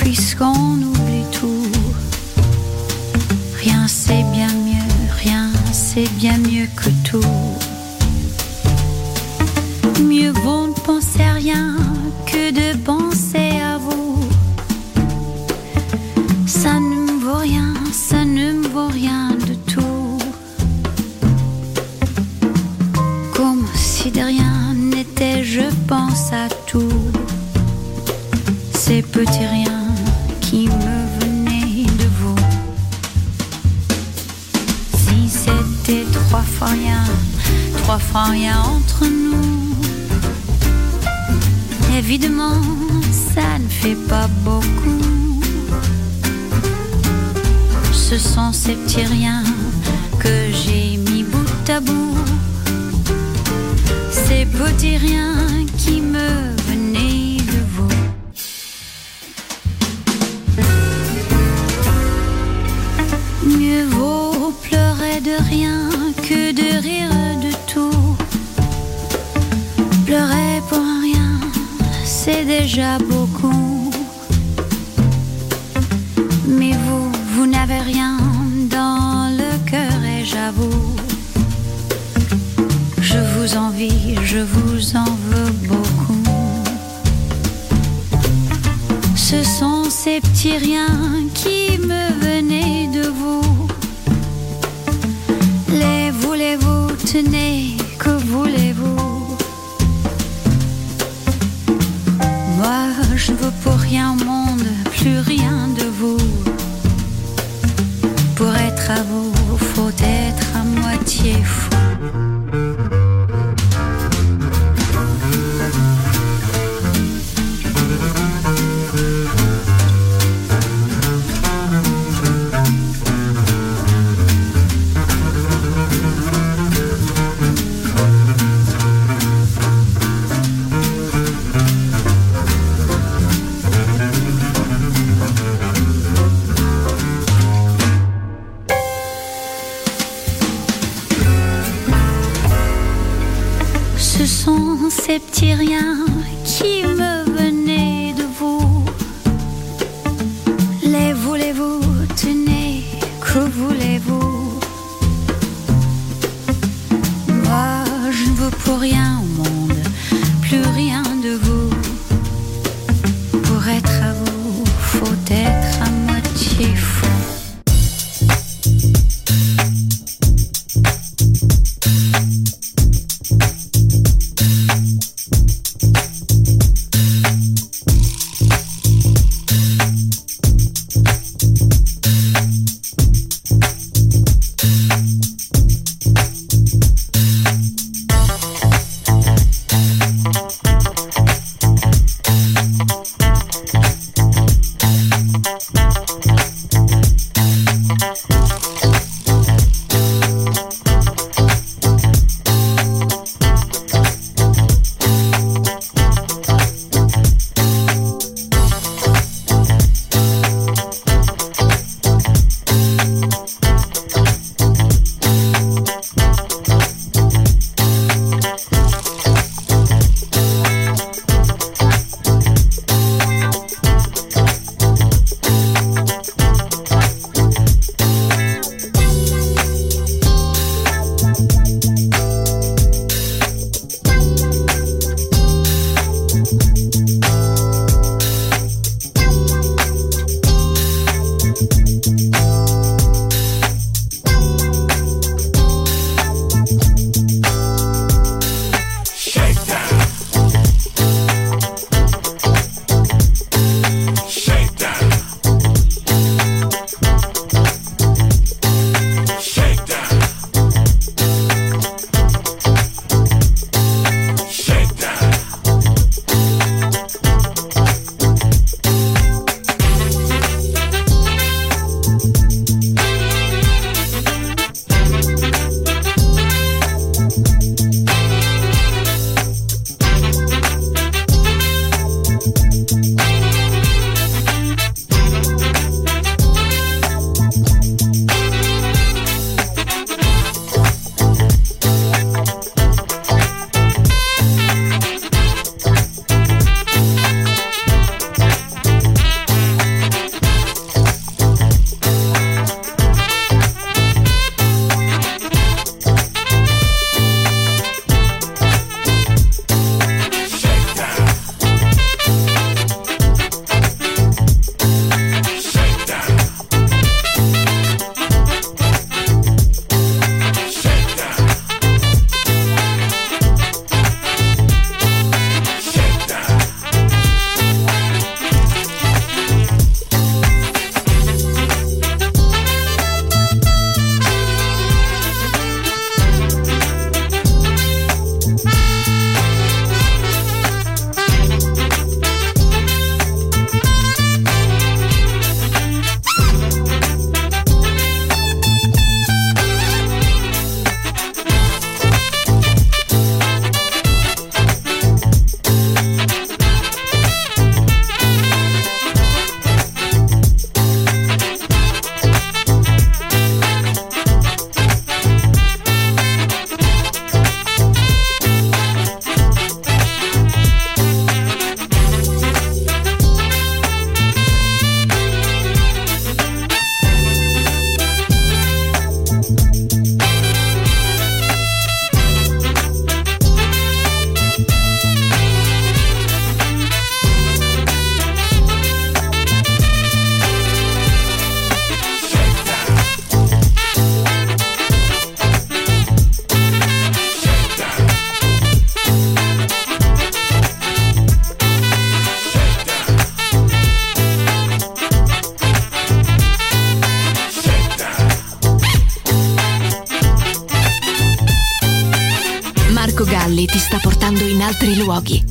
puisqu'on oublie tout. Rien c'est bien mieux, rien c'est bien mieux que tout. Mieux vaut ne penser à rien que de penser à vous. Ça ne me vaut rien, ça ne me vaut rien de tout. Comme si de rien n'était, je pense à tout. Ces petits rien. trois francs rien entre nous. Évidemment, ça ne fait pas beaucoup. Ce sont ces petits riens que j'ai mis bout à bout. Ces petits riens qui me venaient de vous. mieux vaut pleurer de rien c'est déjà beaucoup. Mais vous, vous n'avez rien dans le cœur et j'avoue, je vous envie, je vous en veux beaucoup. Ce sont ces petits riens qui me venaient de vous. Les voulez-vous, tenez rien au monde, plus rien de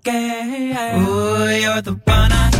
again. Ooh, you're the one I